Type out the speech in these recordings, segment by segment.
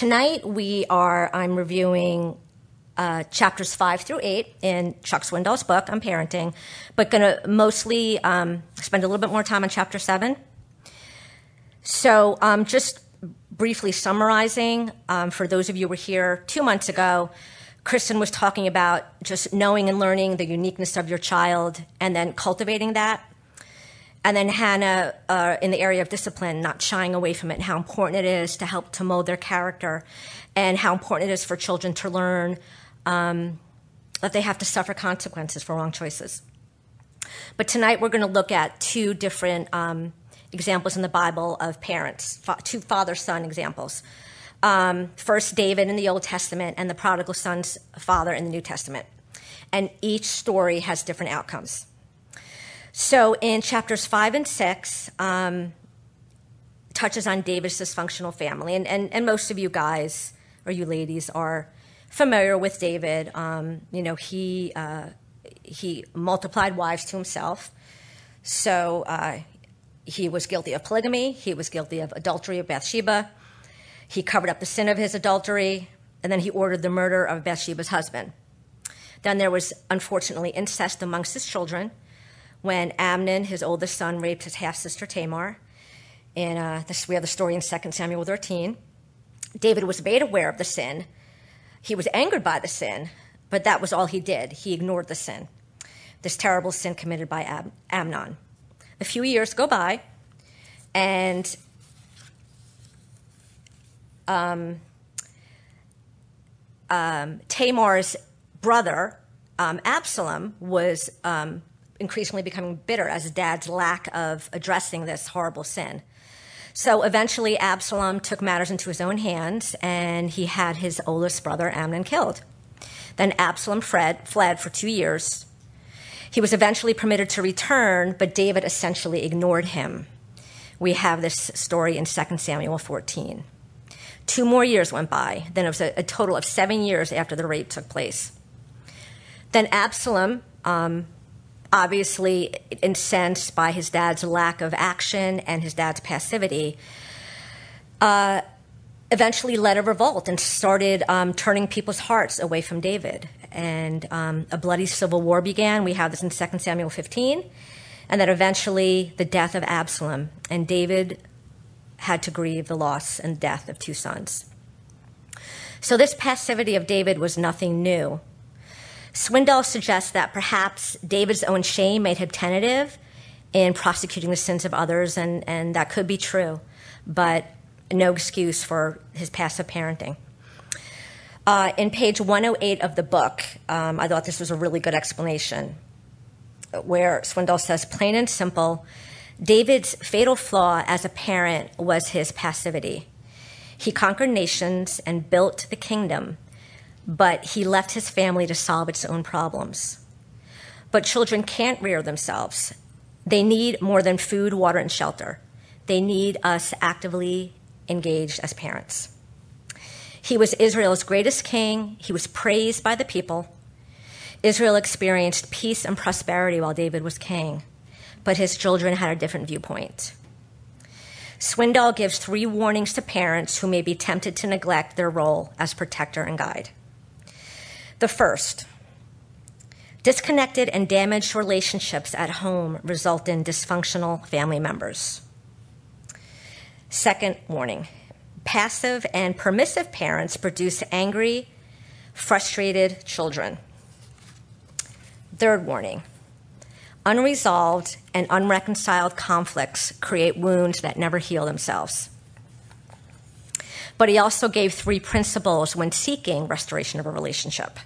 tonight we are, I'm reviewing uh, chapters five through eight in Chuck Swindoll's book on parenting, but going to mostly um, spend a little bit more time on chapter seven. So, um, just briefly summarizing, um, for those of you who were here two months ago, Kristen was talking about just knowing and learning the uniqueness of your child and then cultivating that. And then Hannah, uh, in the area of discipline, not shying away from it, how important it is to help to mold their character, and how important it is for children to learn um, that they have to suffer consequences for wrong choices. But tonight we're going to look at two different um, examples in the Bible of parents, fa- two father son examples. Um, first, David in the Old Testament, and the prodigal son's father in the New Testament. And each story has different outcomes. So in chapters five and six, um, touches on David's dysfunctional family, and, and and most of you guys or you ladies are familiar with David. Um, you know he uh, he multiplied wives to himself, so uh, he was guilty of polygamy. He was guilty of adultery of Bathsheba. He covered up the sin of his adultery, and then he ordered the murder of Bathsheba's husband. Then there was unfortunately incest amongst his children when Amnon, his oldest son, raped his half sister Tamar. And uh, this, we have the story in 2 Samuel 13. David was made aware of the sin. He was angered by the sin, but that was all he did. He ignored the sin, this terrible sin committed by Am- Amnon. A few years go by, and um, um, Tamar's brother, um, Absalom, was um, increasingly becoming bitter as dad's lack of addressing this horrible sin. So eventually, Absalom took matters into his own hands and he had his oldest brother, Amnon, killed. Then Absalom fled, fled for two years. He was eventually permitted to return, but David essentially ignored him. We have this story in 2 Samuel 14. Two more years went by. Then it was a, a total of seven years after the rape took place. Then Absalom, um, obviously incensed by his dad's lack of action and his dad's passivity, uh, eventually led a revolt and started um, turning people's hearts away from David. And um, a bloody civil war began. We have this in 2 Samuel 15. And then eventually the death of Absalom. And David had to grieve the loss and death of two sons. So this passivity of David was nothing new. Swindoll suggests that perhaps David's own shame made him tentative in prosecuting the sins of others, and, and that could be true, but no excuse for his passive parenting. Uh, in page 108 of the book, um, I thought this was a really good explanation, where Swindoll says, plain and simple, David's fatal flaw as a parent was his passivity. He conquered nations and built the kingdom, but he left his family to solve its own problems. But children can't rear themselves. They need more than food, water, and shelter. They need us actively engaged as parents. He was Israel's greatest king. He was praised by the people. Israel experienced peace and prosperity while David was king but his children had a different viewpoint. Swindoll gives three warnings to parents who may be tempted to neglect their role as protector and guide. The first, disconnected and damaged relationships at home result in dysfunctional family members. Second warning, passive and permissive parents produce angry, frustrated children. Third warning, Unresolved and unreconciled conflicts create wounds that never heal themselves. But he also gave three principles when seeking restoration of a relationship.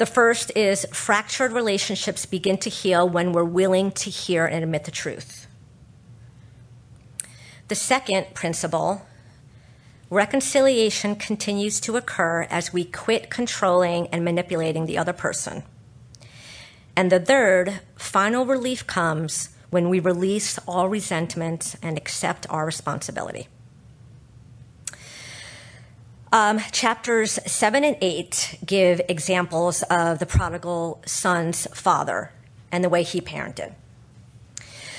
The first is fractured relationships begin to heal when we're willing to hear and admit the truth. The second principle reconciliation continues to occur as we quit controlling and manipulating the other person. And the third, final relief comes when we release all resentment and accept our responsibility. Um, chapters 7 and 8 give examples of the prodigal son's father and the way he parented.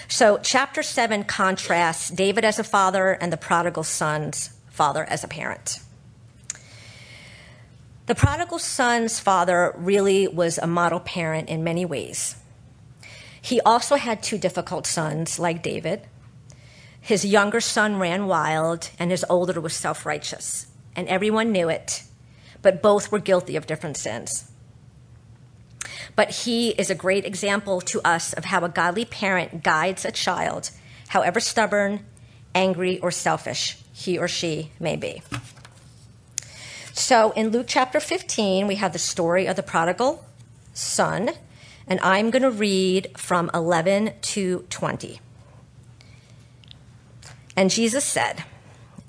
So, chapter 7 contrasts David as a father and the prodigal son's father as a parent. The prodigal son's father really was a model parent in many ways. He also had two difficult sons, like David. His younger son ran wild, and his older was self righteous, and everyone knew it, but both were guilty of different sins. But he is a great example to us of how a godly parent guides a child, however stubborn, angry, or selfish he or she may be. So in Luke chapter 15, we have the story of the prodigal son, and I'm going to read from 11 to 20. And Jesus said,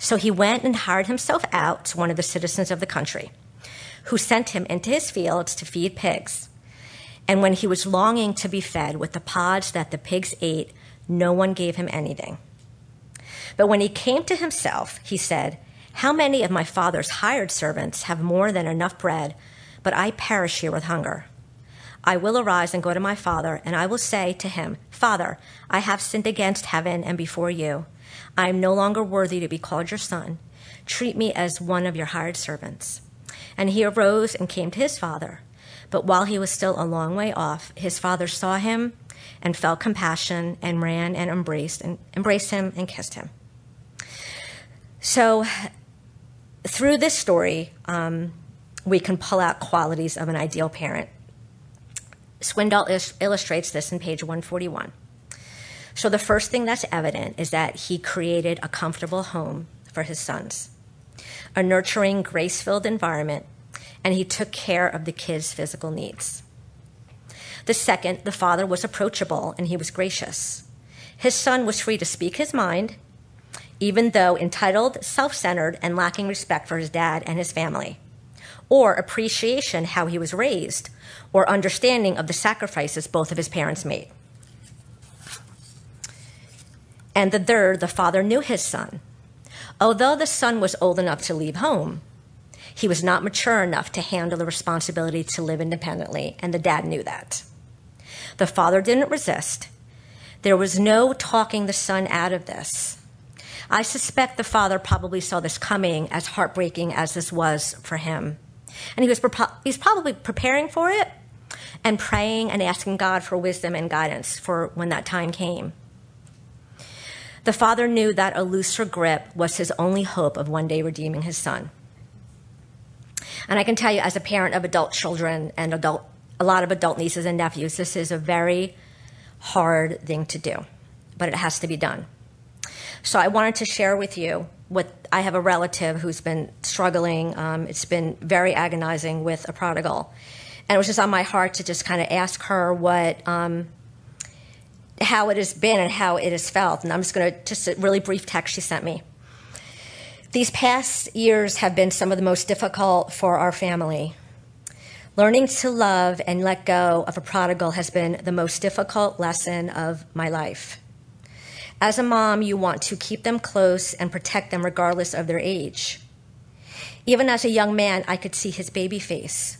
So he went and hired himself out to one of the citizens of the country, who sent him into his fields to feed pigs. And when he was longing to be fed with the pods that the pigs ate, no one gave him anything. But when he came to himself, he said, how many of my father's hired servants have more than enough bread, but I perish here with hunger? I will arise and go to my father, and I will say to him, Father, I have sinned against heaven and before you. I am no longer worthy to be called your son. Treat me as one of your hired servants. And he arose and came to his father. But while he was still a long way off, his father saw him and felt compassion and ran and embraced and embraced him and kissed him. So through this story, um, we can pull out qualities of an ideal parent. Swindoll is- illustrates this in page 141. So, the first thing that's evident is that he created a comfortable home for his sons, a nurturing, grace filled environment, and he took care of the kids' physical needs. The second, the father was approachable and he was gracious. His son was free to speak his mind even though entitled, self centered, and lacking respect for his dad and his family, or appreciation how he was raised, or understanding of the sacrifices both of his parents made. And the third, the father knew his son. Although the son was old enough to leave home, he was not mature enough to handle the responsibility to live independently, and the dad knew that. The father didn't resist. There was no talking the son out of this. I suspect the father probably saw this coming as heartbreaking as this was for him. And he was, he's probably preparing for it and praying and asking God for wisdom and guidance for when that time came. The father knew that a looser grip was his only hope of one day redeeming his son. And I can tell you, as a parent of adult children and adult, a lot of adult nieces and nephews, this is a very hard thing to do, but it has to be done. So I wanted to share with you what I have a relative who's been struggling. Um, it's been very agonizing with a prodigal. And it was just on my heart to just kind of ask her what, um, how it has been and how it has felt. And I'm just going to, just a really brief text she sent me. These past years have been some of the most difficult for our family. Learning to love and let go of a prodigal has been the most difficult lesson of my life. As a mom, you want to keep them close and protect them regardless of their age. Even as a young man, I could see his baby face.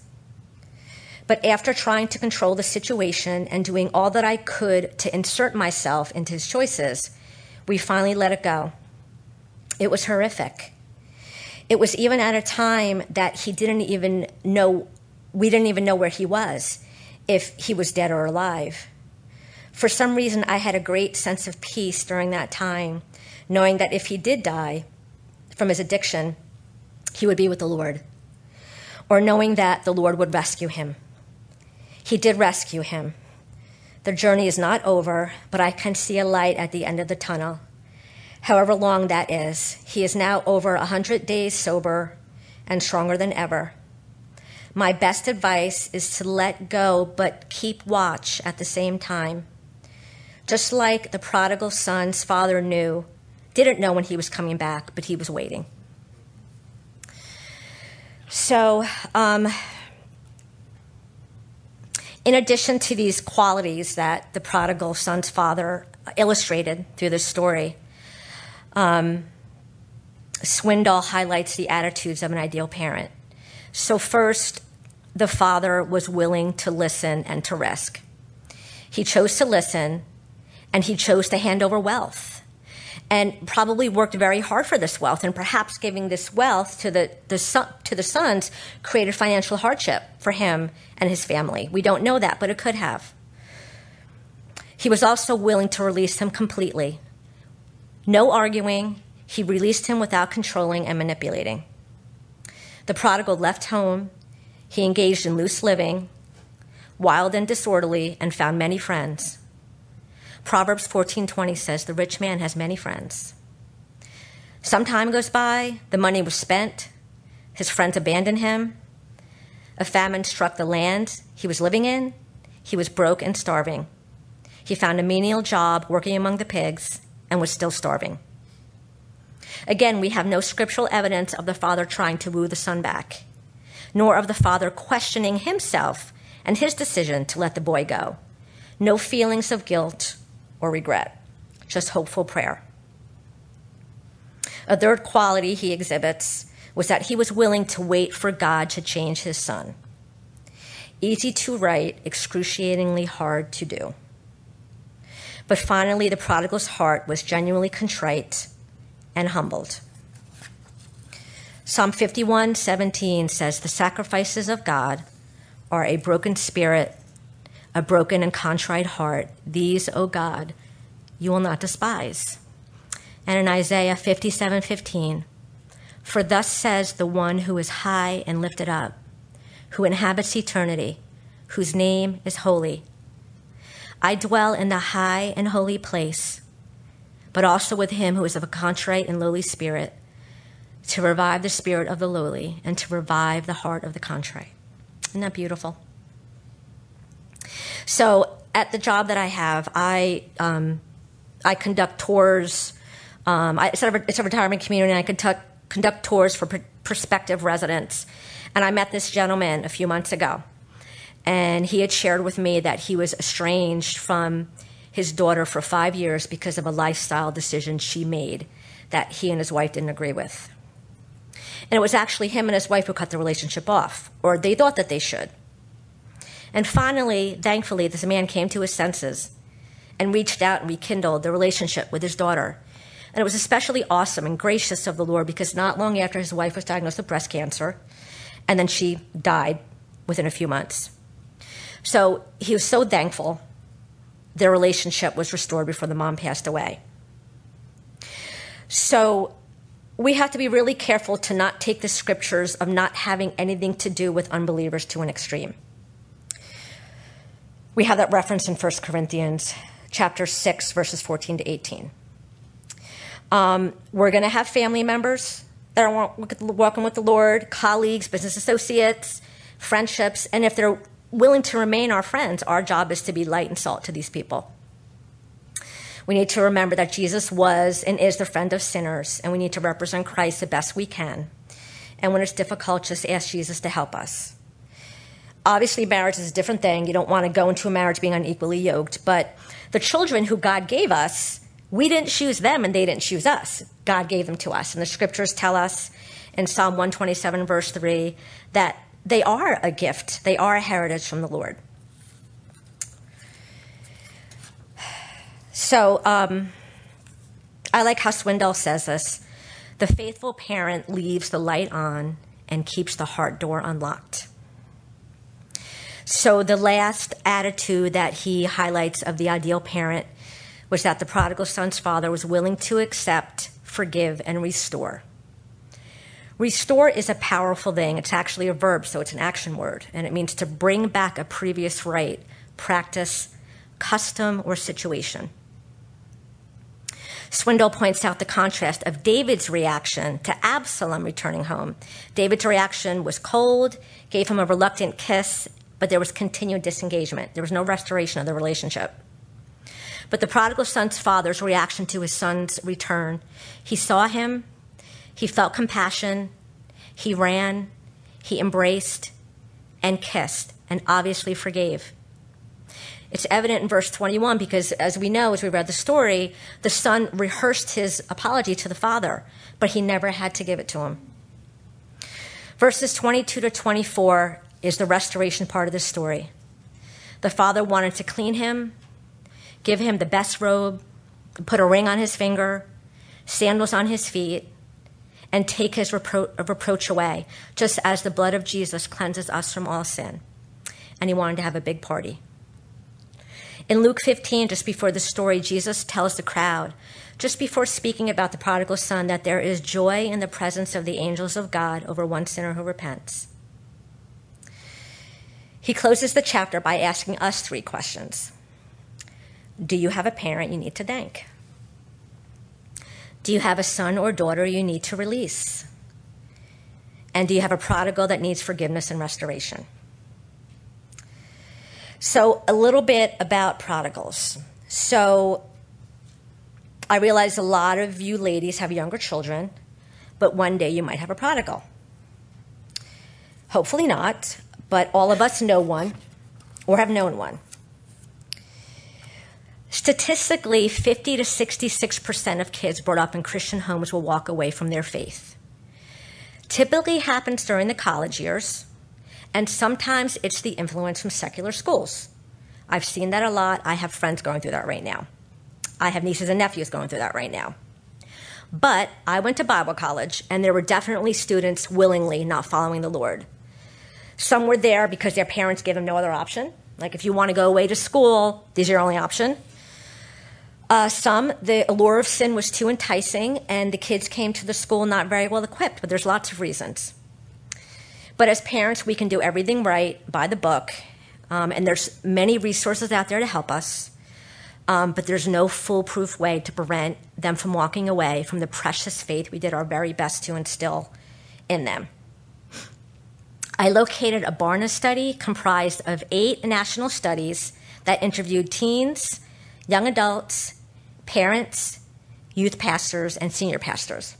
But after trying to control the situation and doing all that I could to insert myself into his choices, we finally let it go. It was horrific. It was even at a time that he didn't even know, we didn't even know where he was, if he was dead or alive. For some reason, I had a great sense of peace during that time, knowing that if he did die from his addiction, he would be with the Lord, or knowing that the Lord would rescue him. He did rescue him. The journey is not over, but I can see a light at the end of the tunnel. However long that is, he is now over a 100 days sober and stronger than ever. My best advice is to let go, but keep watch at the same time. Just like the prodigal son's father knew, didn't know when he was coming back, but he was waiting. So, um, in addition to these qualities that the prodigal son's father illustrated through this story, um, Swindoll highlights the attitudes of an ideal parent. So, first, the father was willing to listen and to risk. He chose to listen and he chose to hand over wealth and probably worked very hard for this wealth and perhaps giving this wealth to the, the son, to the sons created financial hardship for him and his family. We don't know that, but it could have. He was also willing to release him completely. No arguing, he released him without controlling and manipulating. The prodigal left home. He engaged in loose living, wild and disorderly, and found many friends. Proverbs 14:20 says the rich man has many friends. Some time goes by, the money was spent, his friends abandoned him. A famine struck the land he was living in. He was broke and starving. He found a menial job working among the pigs and was still starving. Again, we have no scriptural evidence of the father trying to woo the son back, nor of the father questioning himself and his decision to let the boy go. No feelings of guilt or regret, just hopeful prayer. A third quality he exhibits was that he was willing to wait for God to change his son. Easy to write, excruciatingly hard to do. But finally, the prodigal's heart was genuinely contrite and humbled. Psalm 51 17 says, The sacrifices of God are a broken spirit, a broken and contrite heart. These, O God, you will not despise. And in Isaiah 57 15, For thus says the one who is high and lifted up, who inhabits eternity, whose name is holy. I dwell in the high and holy place but also with him who is of a contrite and lowly spirit, to revive the spirit of the lowly and to revive the heart of the contrite. Isn't that beautiful? So, at the job that I have, I um, I conduct tours. Um, I, it's, a, it's, a, retirement community, and I conduct conduct tours for pr- prospective residents. And I met this gentleman a few months ago, and he had shared with me that he was estranged from his daughter for five years because of a lifestyle decision she made that he and his wife didn't agree with. And it was actually him and his wife who cut the relationship off, or they thought that they should. And finally, thankfully, this man came to his senses and reached out and rekindled the relationship with his daughter. And it was especially awesome and gracious of the Lord because not long after his wife was diagnosed with breast cancer, and then she died within a few months. So he was so thankful their relationship was restored before the mom passed away. So we have to be really careful to not take the scriptures of not having anything to do with unbelievers to an extreme. We have that reference in 1 Corinthians chapter 6, verses 14 to 18. Um, we're going to have family members that are walking with the Lord, colleagues, business associates, friendships, and if they're willing to remain our friends, our job is to be light and salt to these people. We need to remember that Jesus was and is the friend of sinners, and we need to represent Christ the best we can. And when it's difficult, just ask Jesus to help us. Obviously, marriage is a different thing. You don't want to go into a marriage being unequally yoked, but the children who God gave us, we didn't choose them and they didn't choose us. God gave them to us. And the scriptures tell us in Psalm 127, verse 3, that they are a gift, they are a heritage from the Lord. So um, I like how Swindoll says this the faithful parent leaves the light on and keeps the heart door unlocked. So the last attitude that he highlights of the ideal parent was that the prodigal son's father was willing to accept, forgive, and restore. Restore is a powerful thing. It's actually a verb, so it's an action word, and it means to bring back a previous right, practice, custom, or situation. Swindoll points out the contrast of David's reaction to Absalom returning home. David's reaction was cold, gave him a reluctant kiss, but there was continued disengagement. There was no restoration of the relationship. But the prodigal son's father's reaction to his son's return, he saw him, he felt compassion, he ran, he embraced and kissed, and obviously forgave. It's evident in verse 21 because, as we know, as we read the story, the son rehearsed his apology to the father, but he never had to give it to him. Verses 22 to 24 is the restoration part of the story. The father wanted to clean him, give him the best robe, put a ring on his finger, sandals on his feet, and take his repro- reproach away, just as the blood of Jesus cleanses us from all sin. And he wanted to have a big party. In Luke 15, just before the story, Jesus tells the crowd, just before speaking about the prodigal son, that there is joy in the presence of the angels of God over one sinner who repents. He closes the chapter by asking us three questions Do you have a parent you need to thank? Do you have a son or daughter you need to release? And do you have a prodigal that needs forgiveness and restoration? So, a little bit about prodigals. So, I realize a lot of you ladies have younger children, but one day you might have a prodigal. Hopefully not, but all of us know one or have known one. Statistically, 50 to 66% of kids brought up in Christian homes will walk away from their faith. Typically happens during the college years and sometimes it's the influence from secular schools. I've seen that a lot. I have friends going through that right now. I have nieces and nephews going through that right now. But I went to Bible college, and there were definitely students willingly not following the Lord. Some were there because their parents gave them no other option. Like, if you want to go away to school, these are your only option. Uh, some, the allure of sin was too enticing, and the kids came to the school not very well equipped, but there's lots of reasons. But as parents, we can do everything right by the book, um, and there's many resources out there to help us. Um, but there's no foolproof way to prevent them from walking away from the precious faith we did our very best to instill in them. I located a Barna study comprised of eight national studies that interviewed teens, young adults, parents, youth pastors, and senior pastors.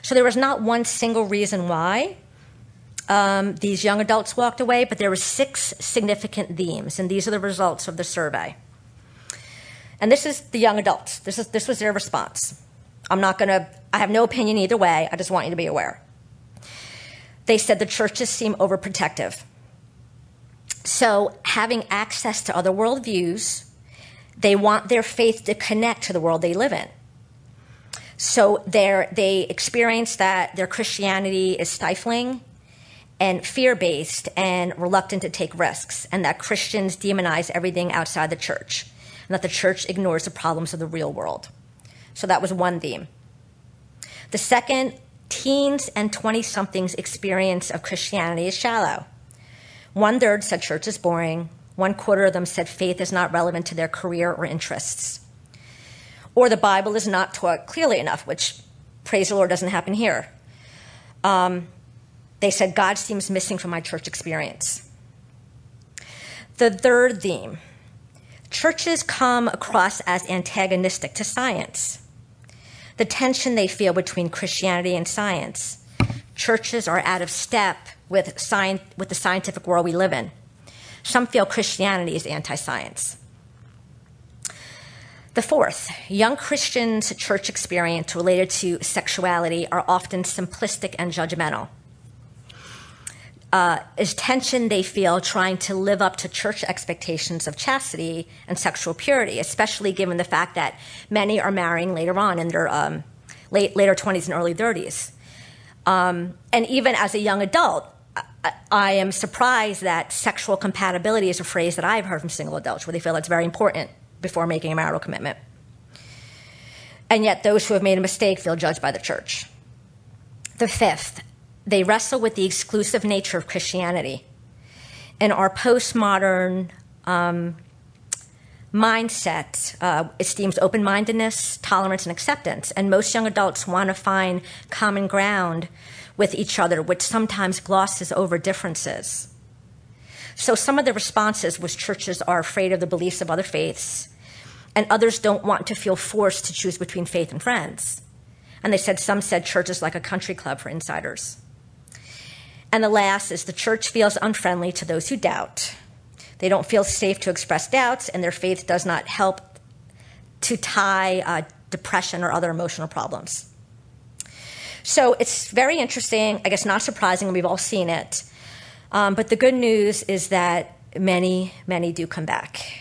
So there was not one single reason why, um, these young adults walked away, but there were six significant themes, and these are the results of the survey. And this is the young adults. This, is, this was their response. I'm not going to, I have no opinion either way. I just want you to be aware. They said the churches seem overprotective. So, having access to other worldviews, they want their faith to connect to the world they live in. So, they experience that their Christianity is stifling and fear based and reluctant to take risks, and that Christians demonize everything outside the church, and that the church ignores the problems of the real world. So that was one theme. The second, teens and 20 somethings' experience of Christianity is shallow. One third said church is boring, one quarter of them said faith is not relevant to their career or interests. Or the Bible is not taught clearly enough, which, praise the Lord, doesn't happen here. Um, they said, God seems missing from my church experience. The third theme churches come across as antagonistic to science. The tension they feel between Christianity and science. Churches are out of step with, sci- with the scientific world we live in. Some feel Christianity is anti science. The fourth, young Christians' church experience related to sexuality are often simplistic and judgmental uh, is tension they feel trying to live up to church expectations of chastity and sexual purity, especially given the fact that many are marrying later on in their um, late, later 20s and early 30s. Um, and even as a young adult, I, I am surprised that sexual compatibility is a phrase that I've heard from single adults where they feel it's very important before making a marital commitment. And yet, those who have made a mistake feel judged by the church. The fifth, they wrestle with the exclusive nature of Christianity. And our postmodern um, mindset uh, esteems open mindedness, tolerance, and acceptance. And most young adults want to find common ground with each other, which sometimes glosses over differences. So some of the responses was churches are afraid of the beliefs of other faiths, and others don't want to feel forced to choose between faith and friends. And they said some said churches like a country club for insiders. And the last is the church feels unfriendly to those who doubt. They don't feel safe to express doubts, and their faith does not help to tie uh, depression or other emotional problems. So it's very interesting. I guess not surprising. We've all seen it. Um, but the good news is that many, many do come back.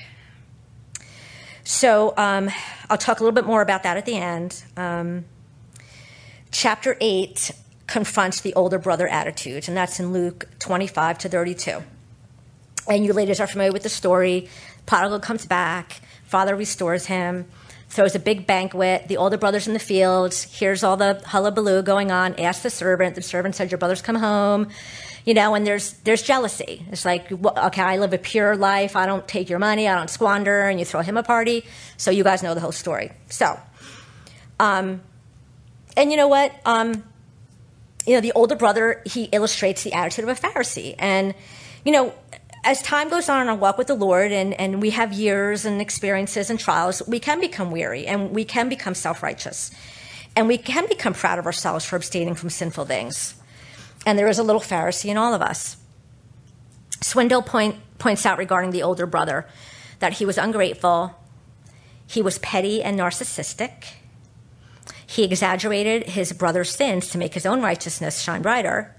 So um, I'll talk a little bit more about that at the end. Um, chapter 8 confronts the older brother attitudes, and that's in Luke 25 to 32. And you ladies are familiar with the story. Prodigal comes back, father restores him, throws a big banquet. The older brother's in the fields. hears all the hullabaloo going on. Asks the servant. The servant said, Your brother's come home. You know, and there's there's jealousy. It's like, okay, I live a pure life. I don't take your money. I don't squander. And you throw him a party. So you guys know the whole story. So, um, and you know what? Um, you know, the older brother he illustrates the attitude of a Pharisee, and you know, as time goes on in our walk with the Lord and, and we have years and experiences and trials, we can become weary and we can become self righteous. And we can become proud of ourselves for abstaining from sinful things. And there is a little Pharisee in all of us. Swindoll point, points out regarding the older brother that he was ungrateful, he was petty and narcissistic, he exaggerated his brother's sins to make his own righteousness shine brighter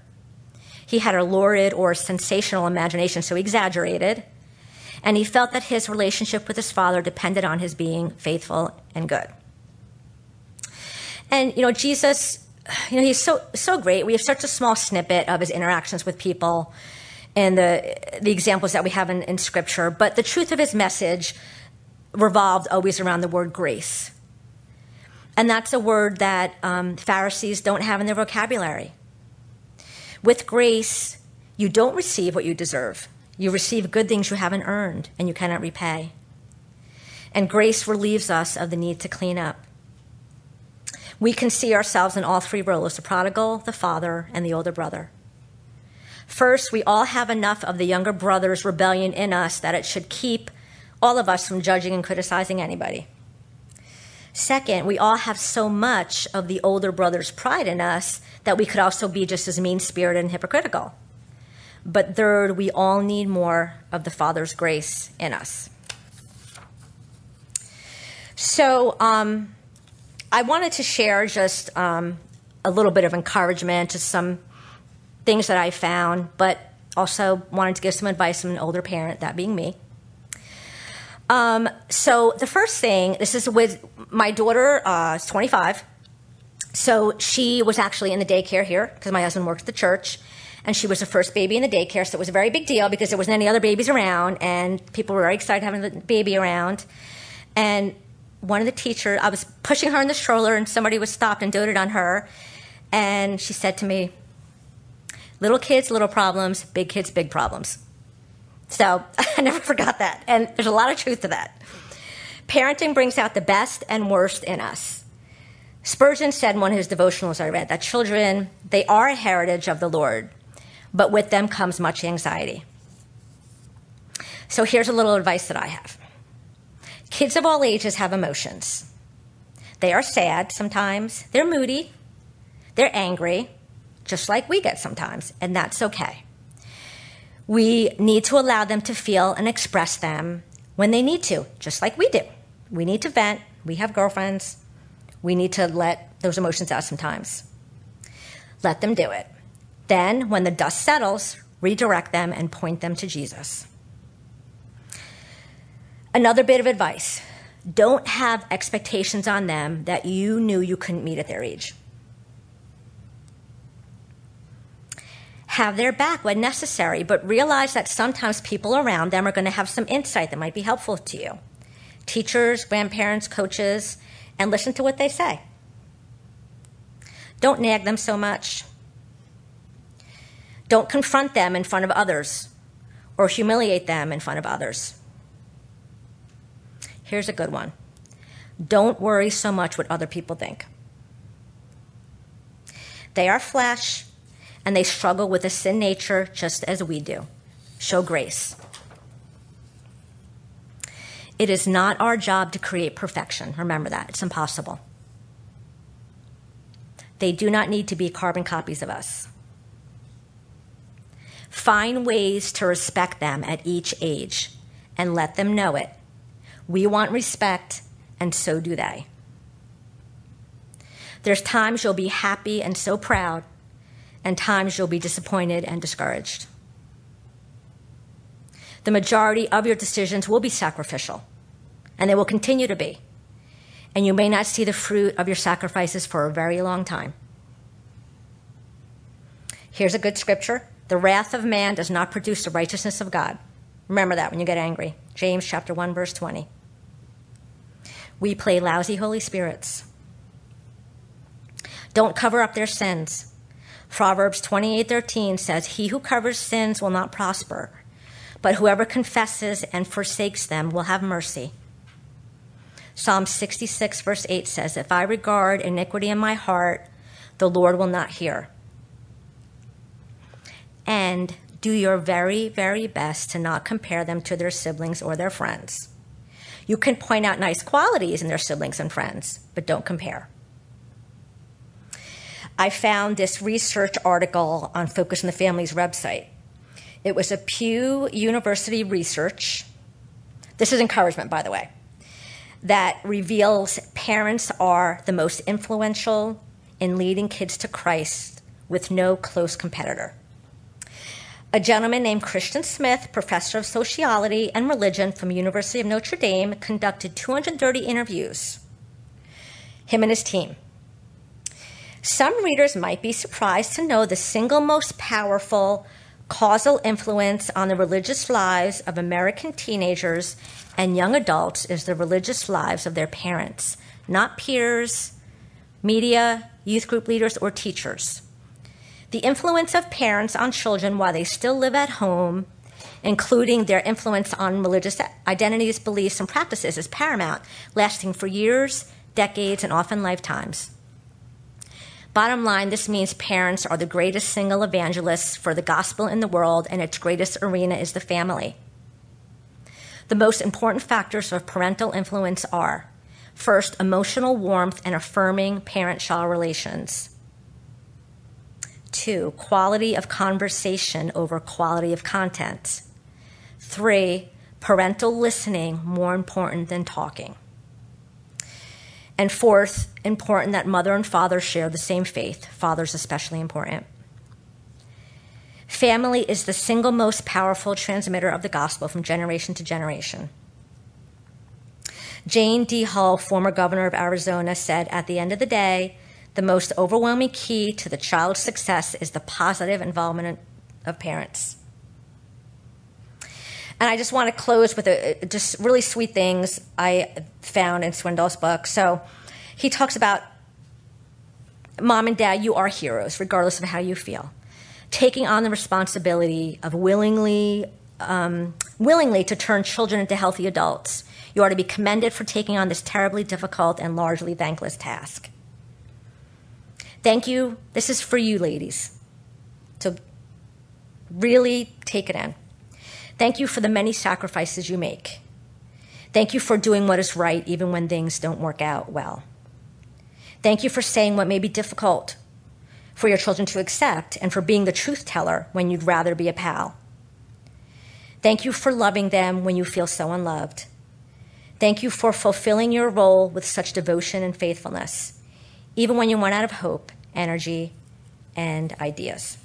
he had a lurid or sensational imagination, so he exaggerated. And he felt that his relationship with his father depended on his being faithful and good. And, you know, Jesus, you know, he's so, so great. We have such a small snippet of his interactions with people and the, the examples that we have in, in Scripture. But the truth of his message revolved always around the word grace. And that's a word that um, Pharisees don't have in their vocabulary. With grace, you don't receive what you deserve. You receive good things you haven't earned and you cannot repay. And grace relieves us of the need to clean up. We can see ourselves in all three roles the prodigal, the father, and the older brother. First, we all have enough of the younger brother's rebellion in us that it should keep all of us from judging and criticizing anybody. Second, we all have so much of the older brother's pride in us that we could also be just as mean spirited and hypocritical. But third, we all need more of the Father's grace in us. So, um, I wanted to share just um, a little bit of encouragement to some things that I found, but also wanted to give some advice from an older parent, that being me. Um, so the first thing, this is with my daughter, uh, 25. So she was actually in the daycare here because my husband worked at the church. And she was the first baby in the daycare, so it was a very big deal because there wasn't any other babies around, and people were very excited having the baby around. And one of the teachers, I was pushing her in the stroller, and somebody was stopped and doted on her. And she said to me, Little kids, little problems, big kids, big problems. So I never forgot that. And there's a lot of truth to that. Parenting brings out the best and worst in us. Spurgeon said in one of his devotionals I read that children, they are a heritage of the Lord, but with them comes much anxiety. So here's a little advice that I have kids of all ages have emotions. They are sad sometimes, they're moody, they're angry, just like we get sometimes, and that's okay. We need to allow them to feel and express them when they need to, just like we do. We need to vent. We have girlfriends. We need to let those emotions out sometimes. Let them do it. Then, when the dust settles, redirect them and point them to Jesus. Another bit of advice don't have expectations on them that you knew you couldn't meet at their age. Have their back when necessary, but realize that sometimes people around them are going to have some insight that might be helpful to you. Teachers, grandparents, coaches, and listen to what they say. Don't nag them so much. Don't confront them in front of others or humiliate them in front of others. Here's a good one don't worry so much what other people think. They are flesh, and they struggle with a sin nature just as we do. Show grace. It is not our job to create perfection. Remember that. It's impossible. They do not need to be carbon copies of us. Find ways to respect them at each age and let them know it. We want respect, and so do they. There's times you'll be happy and so proud, and times you'll be disappointed and discouraged. The majority of your decisions will be sacrificial, and they will continue to be. And you may not see the fruit of your sacrifices for a very long time. Here's a good scripture The wrath of man does not produce the righteousness of God. Remember that when you get angry. James chapter 1 verse 20. We play lousy Holy Spirits. Don't cover up their sins. Proverbs 28:13 says, "He who covers sins will not prosper, but whoever confesses and forsakes them will have mercy." Psalm 66 verse 8 says, "If I regard iniquity in my heart, the Lord will not hear." And do your very, very best to not compare them to their siblings or their friends. You can point out nice qualities in their siblings and friends, but don't compare. I found this research article on Focus on the Family's website. It was a Pew University research. This is encouragement, by the way, that reveals parents are the most influential in leading kids to Christ with no close competitor. A gentleman named Christian Smith, professor of sociology and religion from University of Notre Dame, conducted 230 interviews. Him and his team. Some readers might be surprised to know the single most powerful causal influence on the religious lives of American teenagers and young adults is the religious lives of their parents, not peers, media, youth group leaders, or teachers. The influence of parents on children while they still live at home, including their influence on religious identities, beliefs, and practices, is paramount, lasting for years, decades, and often lifetimes. Bottom line, this means parents are the greatest single evangelists for the gospel in the world, and its greatest arena is the family. The most important factors of parental influence are first, emotional warmth and affirming parent child relations. Two, quality of conversation over quality of content. Three, parental listening more important than talking. And fourth, important that mother and father share the same faith. Father's especially important. Family is the single most powerful transmitter of the gospel from generation to generation. Jane D. Hull, former governor of Arizona, said at the end of the day, the most overwhelming key to the child's success is the positive involvement of parents. And I just want to close with a, just really sweet things I found in Swindoll's book. So he talks about mom and dad, you are heroes, regardless of how you feel. Taking on the responsibility of willingly, um, willingly to turn children into healthy adults. You are to be commended for taking on this terribly difficult and largely thankless task. Thank you. This is for you, ladies. So really take it in. Thank you for the many sacrifices you make. Thank you for doing what is right even when things don't work out well. Thank you for saying what may be difficult for your children to accept and for being the truth teller when you'd rather be a pal. Thank you for loving them when you feel so unloved. Thank you for fulfilling your role with such devotion and faithfulness, even when you run out of hope, energy, and ideas.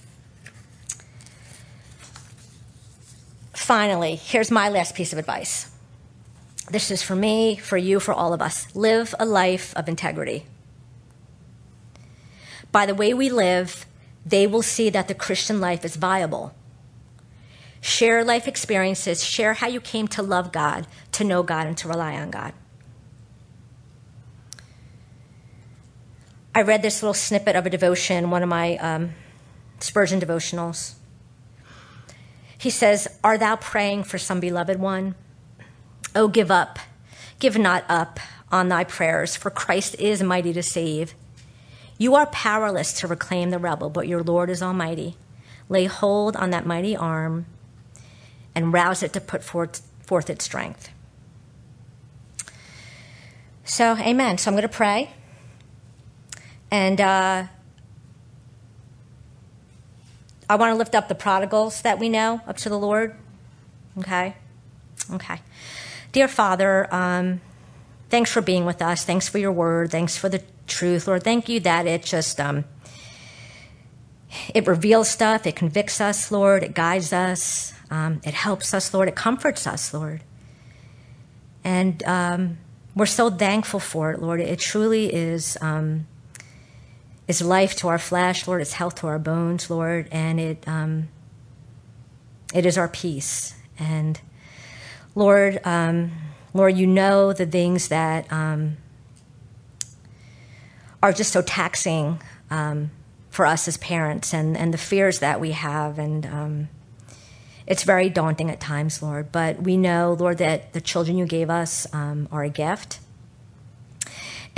Finally, here's my last piece of advice. This is for me, for you, for all of us. Live a life of integrity. By the way we live, they will see that the Christian life is viable. Share life experiences, share how you came to love God, to know God, and to rely on God. I read this little snippet of a devotion, one of my um, Spurgeon devotionals. He says, Are thou praying for some beloved one? Oh, give up, give not up on thy prayers, for Christ is mighty to save. You are powerless to reclaim the rebel, but your Lord is almighty. Lay hold on that mighty arm and rouse it to put forth, forth its strength. So, amen. So, I'm going to pray. And uh, I want to lift up the prodigals that we know up to the Lord. Okay? Okay. Dear Father, um, thanks for being with us. Thanks for your word. Thanks for the truth. Lord, thank you that it just. Um, it reveals stuff, it convicts us, Lord, it guides us, um, it helps us, Lord, it comforts us, Lord. And um, we're so thankful for it, Lord. It truly is um, is life to our flesh, Lord. It's health to our bones, Lord, and it um, it is our peace. And Lord, um, Lord, you know the things that um, are just so taxing for us as parents and, and the fears that we have. And um, it's very daunting at times, Lord. But we know, Lord, that the children you gave us um, are a gift.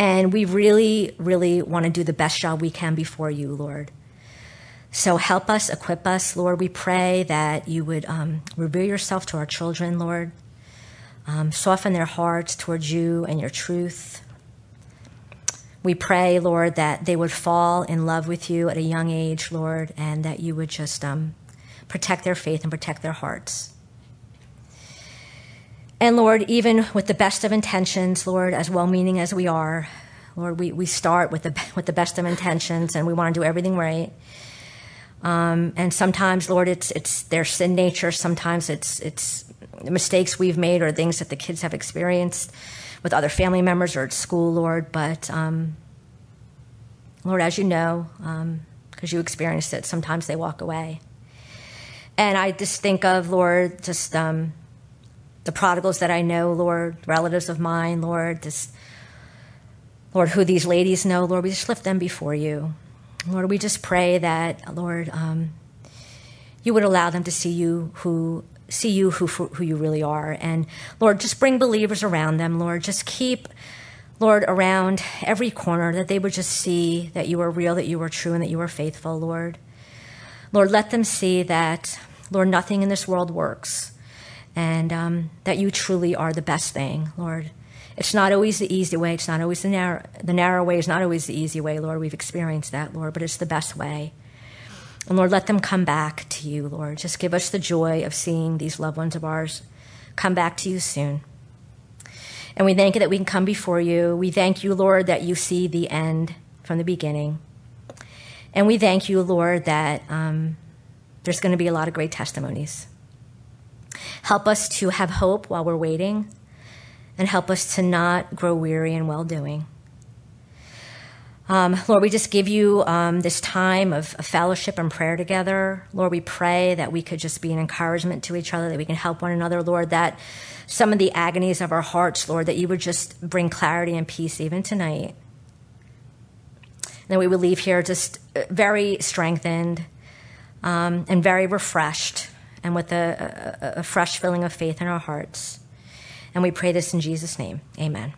And we really, really want to do the best job we can before you, Lord. So help us, equip us, Lord. We pray that you would um, reveal yourself to our children, Lord. Um, soften their hearts towards you and your truth. We pray, Lord, that they would fall in love with you at a young age, Lord, and that you would just um, protect their faith and protect their hearts. And Lord, even with the best of intentions, Lord, as well meaning as we are, Lord, we, we start with the, with the best of intentions and we want to do everything right. Um, and sometimes, Lord, it's, it's their sin nature. Sometimes it's, it's mistakes we've made or things that the kids have experienced with other family members or at school, Lord. But um, Lord, as you know, because um, you experienced it, sometimes they walk away. And I just think of, Lord, just um, the prodigals that I know, Lord, relatives of mine, Lord, just, Lord, who these ladies know, Lord, we just lift them before you. Lord, we just pray that, Lord, um, you would allow them to see you who see you who, who you really are. And Lord, just bring believers around them, Lord. Just keep, Lord, around every corner that they would just see that you are real, that you are true, and that you are faithful, Lord. Lord, let them see that, Lord, nothing in this world works and um, that you truly are the best thing, Lord. It's not always the easy way. It's not always the narrow, the narrow way is not always the easy way, Lord. We've experienced that, Lord, but it's the best way. And Lord, let them come back to you, Lord. Just give us the joy of seeing these loved ones of ours come back to you soon. And we thank you that we can come before you. We thank you, Lord, that you see the end from the beginning. And we thank you, Lord, that um, there's going to be a lot of great testimonies. Help us to have hope while we're waiting, and help us to not grow weary in well doing. Um, Lord, we just give you um, this time of, of, fellowship and prayer together. Lord, we pray that we could just be an encouragement to each other, that we can help one another. Lord, that some of the agonies of our hearts, Lord, that you would just bring clarity and peace even tonight. And that we would leave here just uh, very strengthened um, and very refreshed and with a, a, a fresh filling of faith in our hearts. And we pray this in Jesus' name. Amen.